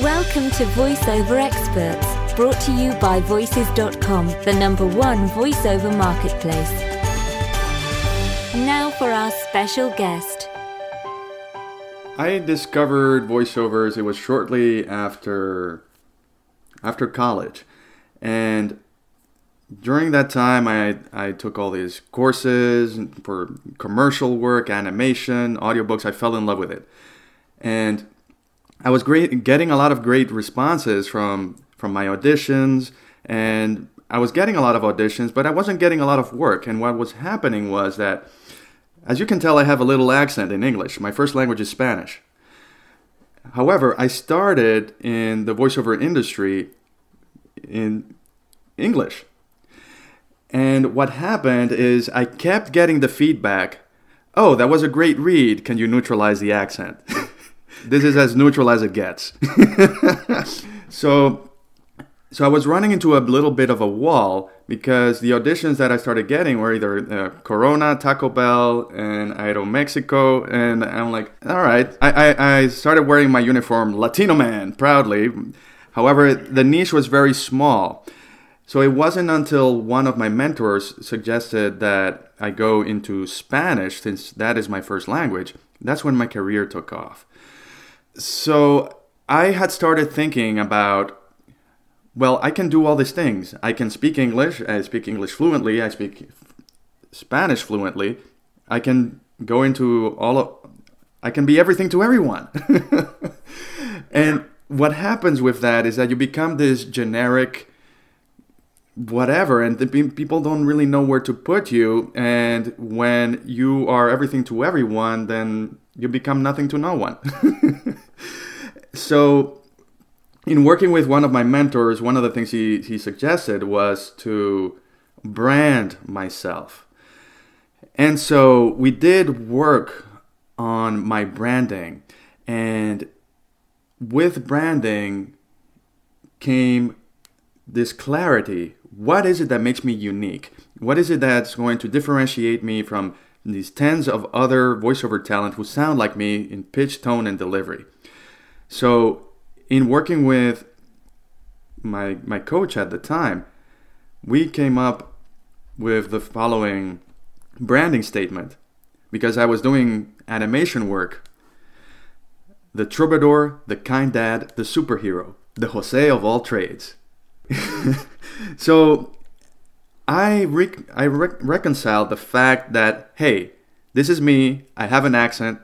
Welcome to VoiceOver Experts, brought to you by Voices.com, the number one voiceover marketplace. Now for our special guest. I discovered voiceovers. It was shortly after after college, and during that time, I I took all these courses for commercial work, animation, audiobooks. I fell in love with it, and I was great getting a lot of great responses from from my auditions and I was getting a lot of auditions, but I wasn't getting a lot of work. And what was happening was that as you can tell I have a little accent in English. My first language is Spanish. However, I started in the voiceover industry in English. And what happened is I kept getting the feedback, "Oh, that was a great read. Can you neutralize the accent?" this is as neutral as it gets. so, so I was running into a little bit of a wall because the auditions that I started getting were either uh, Corona, Taco Bell, and Aeromexico, and I'm like, all right. I, I, I started wearing my uniform, Latino man, proudly. However, the niche was very small. So it wasn't until one of my mentors suggested that I go into Spanish, since that is my first language. That's when my career took off. So I had started thinking about well, I can do all these things. I can speak English, I speak English fluently, I speak Spanish fluently. I can go into all of I can be everything to everyone. and what happens with that is that you become this generic whatever and the people don't really know where to put you and when you are everything to everyone then you become nothing to no one so in working with one of my mentors one of the things he, he suggested was to brand myself and so we did work on my branding and with branding came this clarity what is it that makes me unique? What is it that's going to differentiate me from these tens of other voiceover talent who sound like me in pitch, tone, and delivery? So, in working with my my coach at the time, we came up with the following branding statement because I was doing animation work. The troubadour, the kind dad, the superhero, the Jose of all trades. so I rec- I re- reconciled the fact that hey, this is me. I have an accent.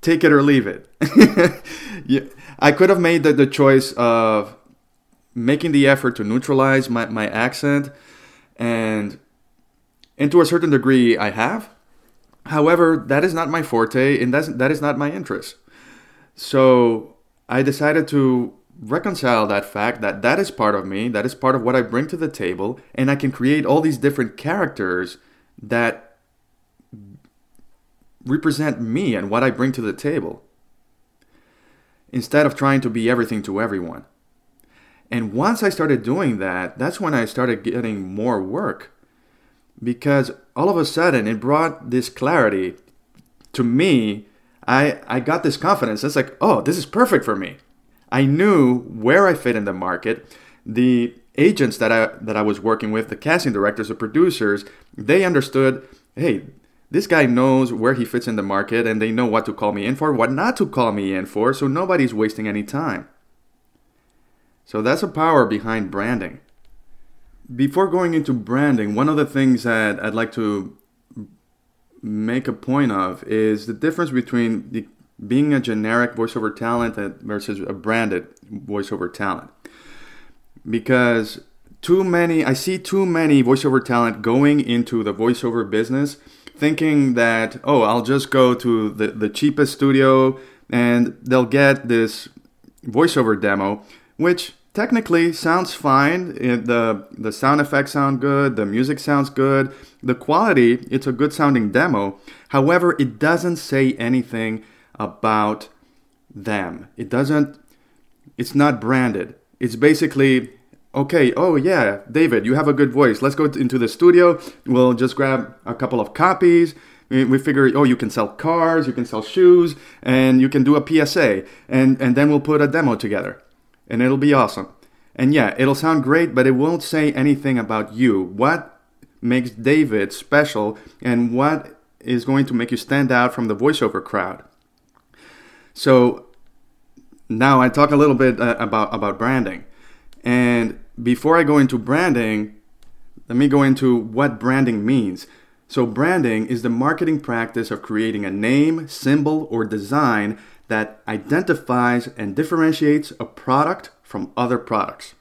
Take it or leave it. yeah, I could have made the, the choice of making the effort to neutralize my, my accent, and and to a certain degree, I have. However, that is not my forte, and that's, that is not my interest. So I decided to reconcile that fact that that is part of me, that is part of what I bring to the table, and I can create all these different characters that represent me and what I bring to the table instead of trying to be everything to everyone. And once I started doing that, that's when I started getting more work because all of a sudden it brought this clarity to me. I, I got this confidence. It's like, oh, this is perfect for me. I knew where I fit in the market. The agents that I that I was working with, the casting directors, the producers, they understood, hey, this guy knows where he fits in the market and they know what to call me in for, what not to call me in for, so nobody's wasting any time. So that's the power behind branding. Before going into branding, one of the things that I'd like to make a point of is the difference between the being a generic voiceover talent versus a branded voiceover talent. Because too many, I see too many voiceover talent going into the voiceover business thinking that, oh, I'll just go to the, the cheapest studio and they'll get this voiceover demo, which technically sounds fine. It, the the sound effects sound good, the music sounds good, the quality, it's a good sounding demo. However, it doesn't say anything about them. It doesn't, it's not branded. It's basically, okay, oh yeah, David, you have a good voice. Let's go into the studio. We'll just grab a couple of copies. We, figure, oh, you can sell cars, you can sell shoes, and you can do a PSA, and, and then we'll put a demo together, and it'll be awesome. And yeah, it'll sound great, but it won't say anything about you. What makes David special, and what is going to make you stand out from the voiceover crowd? So now I talk a little bit uh, about about branding, and before I go into branding, let me go into what branding means. So, branding is the marketing practice of creating a name, symbol, or design that identifies and differentiates a product from other products.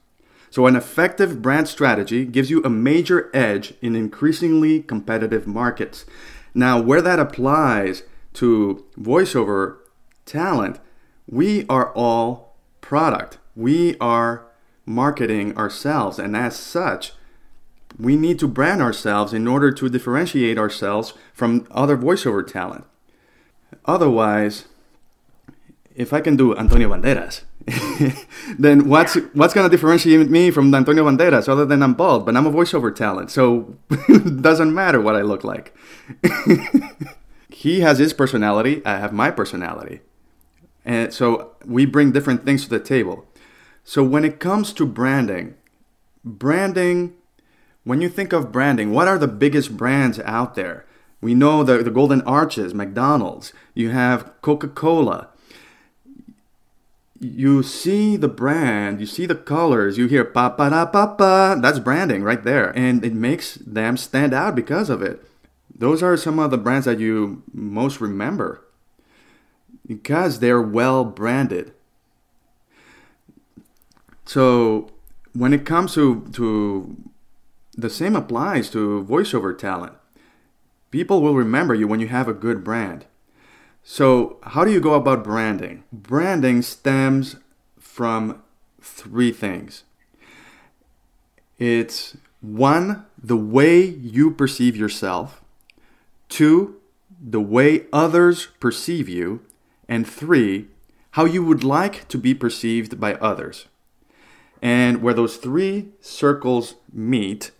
So, an effective brand strategy gives you a major edge in increasingly competitive markets. Now, where that applies to voiceover talent, we are all product. We are marketing ourselves, and as such, we need to brand ourselves in order to differentiate ourselves from other voiceover talent. Otherwise, if I can do Antonio Banderas, then what's what's gonna differentiate me from Antonio Banderas other than I'm bald? But I'm a voiceover talent, so it doesn't matter what I look like. he has his personality, I have my personality. And so we bring different things to the table. So when it comes to branding, branding when you think of branding, what are the biggest brands out there? We know the, the Golden Arches, McDonald's, you have Coca Cola. You see the brand, you see the colors, you hear pa pa da pa pa. That's branding right there. And it makes them stand out because of it. Those are some of the brands that you most remember because they're well branded. So when it comes to, to the same applies to voiceover talent. People will remember you when you have a good brand. So, how do you go about branding? Branding stems from three things it's one, the way you perceive yourself, two, the way others perceive you, and three, how you would like to be perceived by others. And where those three circles meet,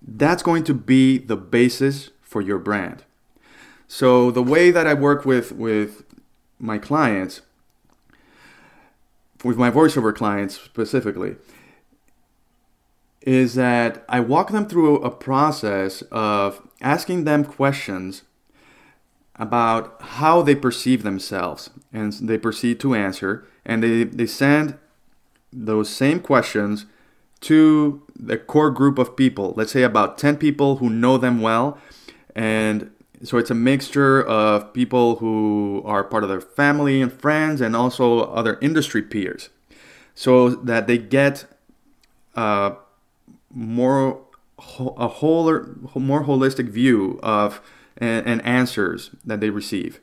that's going to be the basis for your brand. So the way that I work with with my clients, with my voiceover clients specifically, is that I walk them through a process of asking them questions about how they perceive themselves and they proceed to answer and they, they send those same questions to the core group of people, let's say about 10 people who know them well. And so it's a mixture of people who are part of their family and friends and also other industry peers. So that they get uh, more a whole more holistic view of and, and answers that they receive.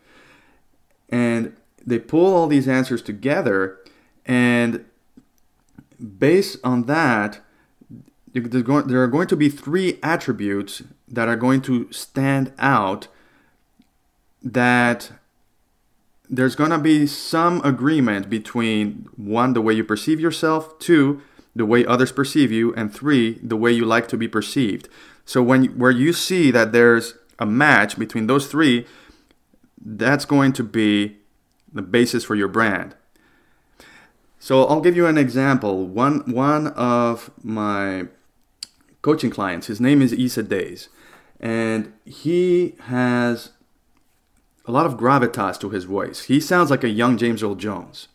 And they pull all these answers together and based on that, there are going to be three attributes that are going to stand out that there's going to be some agreement between one the way you perceive yourself two the way others perceive you and three the way you like to be perceived. So when where you see that there's a match between those three that's going to be the basis for your brand so I'll give you an example. One one of my coaching clients, his name is Isa Days, and he has a lot of gravitas to his voice. He sounds like a young James Earl Jones.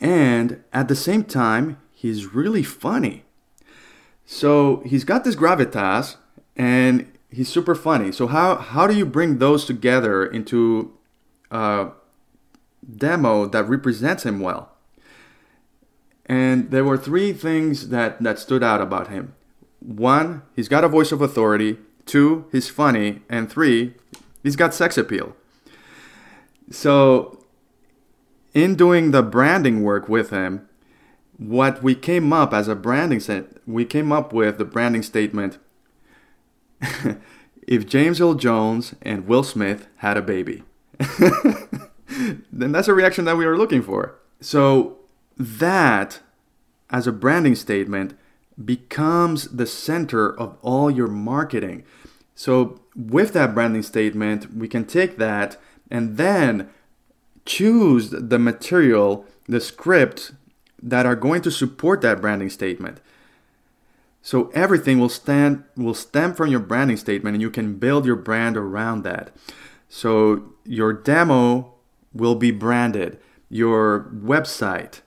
And at the same time, he's really funny. So he's got this gravitas and he's super funny. So how how do you bring those together into uh, demo that represents him well. And there were three things that, that stood out about him. One, he's got a voice of authority. Two, he's funny. And three, he's got sex appeal. So, in doing the branding work with him, what we came up as a branding set, we came up with the branding statement if James Earl Jones and Will Smith had a baby. then that's a reaction that we are looking for. So that, as a branding statement, becomes the center of all your marketing. So with that branding statement, we can take that and then choose the material, the script that are going to support that branding statement. So everything will stand will stem from your branding statement and you can build your brand around that. So your demo will be branded, your website,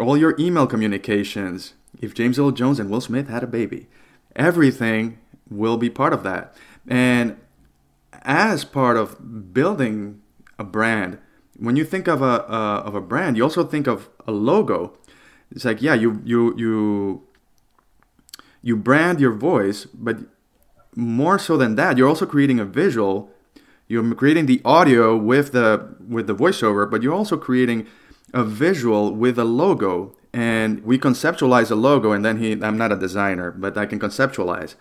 all your email communications. If James Earl Jones and Will Smith had a baby, everything will be part of that. And as part of building a brand, when you think of a uh, of a brand, you also think of a logo. It's like yeah, you you you you brand your voice, but more so than that, you're also creating a visual. You're creating the audio with the with the voiceover, but you're also creating a visual with a logo. And we conceptualize a logo, and then he I'm not a designer, but I can conceptualize.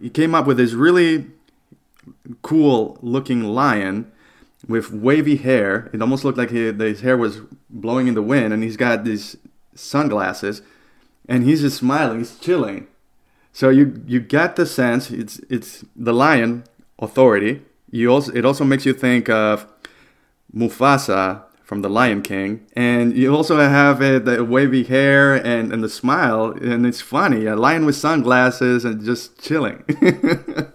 He came up with this really cool looking lion with wavy hair. It almost looked like he, his hair was blowing in the wind, and he's got these sunglasses, and he's just smiling, he's chilling. So you you get the sense it's it's the lion authority. You also it also makes you think of Mufasa from the Lion King, and you also have uh, the wavy hair and, and the smile, and it's funny. A lion with sunglasses and just chilling.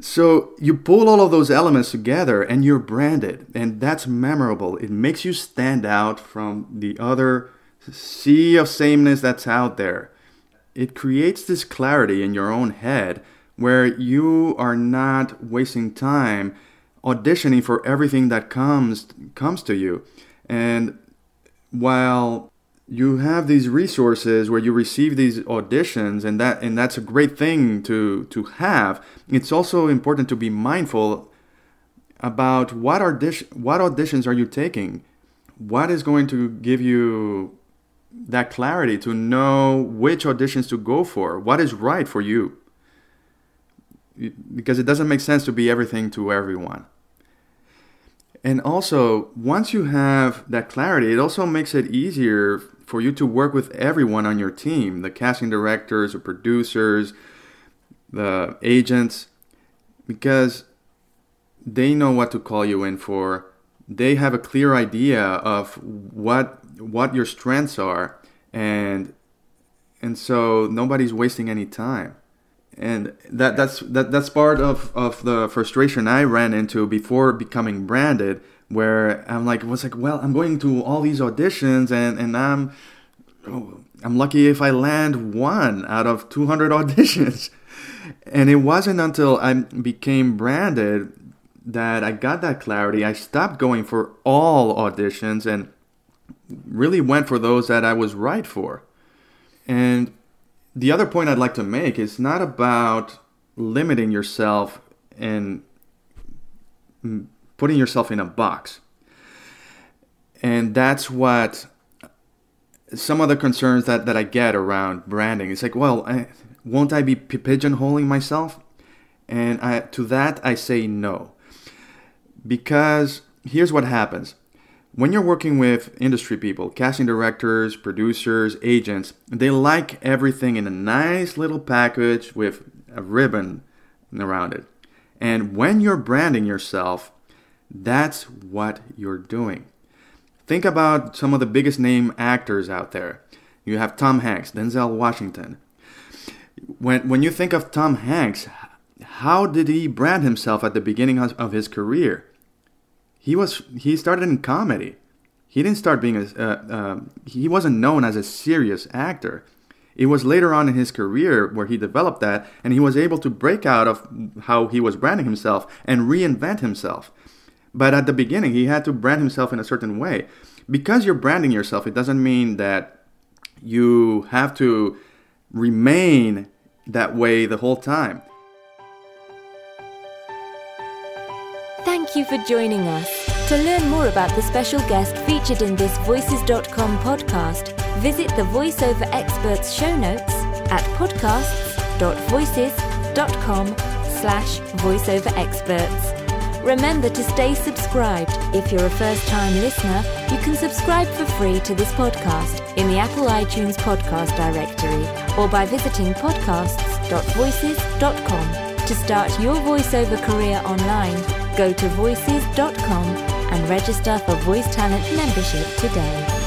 so you pull all of those elements together, and you're branded, and that's memorable. It makes you stand out from the other sea of sameness that's out there it creates this clarity in your own head where you are not wasting time auditioning for everything that comes comes to you. And while you have these resources where you receive these auditions and that and that's a great thing to to have it's also important to be mindful about what audition what auditions are you taking? What is going to give you that clarity to know which auditions to go for, what is right for you. Because it doesn't make sense to be everything to everyone. And also, once you have that clarity, it also makes it easier for you to work with everyone on your team the casting directors, the producers, the agents, because they know what to call you in for. They have a clear idea of what what your strengths are and and so nobody's wasting any time and that that's that that's part of of the frustration I ran into before becoming branded where I'm like was like well I'm going to all these auditions and and I'm oh, I'm lucky if I land one out of 200 auditions and it wasn't until I became branded that I got that clarity I stopped going for all auditions and really went for those that I was right for. And the other point I'd like to make is not about limiting yourself and putting yourself in a box. And that's what some of the concerns that, that I get around branding. It's like, well, I, won't I be pigeonholing myself? And I, to that, I say no. Because here's what happens when you're working with industry people, casting directors, producers, agents, they like everything in a nice little package with a ribbon around it. And when you're branding yourself, that's what you're doing. Think about some of the biggest name actors out there. You have Tom Hanks, Denzel Washington. When, when you think of Tom Hanks, how did he brand himself at the beginning of his career? He was he started in comedy. He didn't start being a uh, uh, he wasn't known as a serious actor. It was later on in his career where he developed that, and he was able to break out of how he was branding himself and reinvent himself. But at the beginning, he had to brand himself in a certain way. Because you're branding yourself, it doesn't mean that you have to remain that way the whole time. Thank you for joining us. To learn more about the special guest featured in this Voices.com podcast, visit the VoiceOver Experts show notes at podcasts.voices.com slash voiceoverexperts. Remember to stay subscribed. If you're a first-time listener, you can subscribe for free to this podcast in the Apple iTunes podcast directory or by visiting podcasts.voices.com. To start your voiceover career online, go to voices.com and register for Voice Talent membership today.